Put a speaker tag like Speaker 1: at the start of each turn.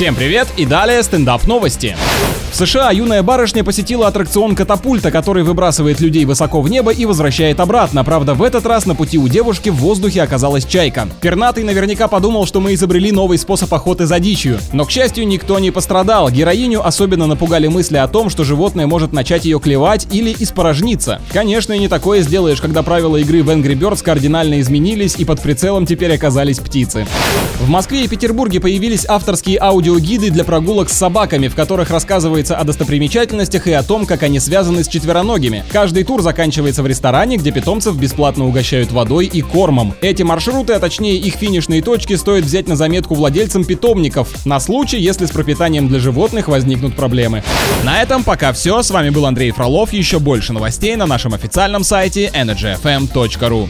Speaker 1: Всем привет и далее стендап новости. В США юная барышня посетила аттракцион катапульта, который выбрасывает людей высоко в небо и возвращает обратно. Правда, в этот раз на пути у девушки в воздухе оказалась чайка. Пернатый наверняка подумал, что мы изобрели новый способ охоты за дичью. Но, к счастью, никто не пострадал. Героиню особенно напугали мысли о том, что животное может начать ее клевать или испорожниться. Конечно, и не такое сделаешь, когда правила игры в Angry Birds кардинально изменились и под прицелом теперь оказались птицы. В Москве и Петербурге появились авторские аудиогиды для прогулок с собаками, в которых рассказывается о достопримечательностях и о том, как они связаны с четвероногими. Каждый тур заканчивается в ресторане, где питомцев бесплатно угощают водой и кормом. Эти маршруты, а точнее их финишные точки, стоит взять на заметку владельцам питомников, на случай, если с пропитанием для животных возникнут проблемы. На этом пока все. С вами был Андрей Фролов. Еще больше новостей на нашем официальном сайте energyfm.ru.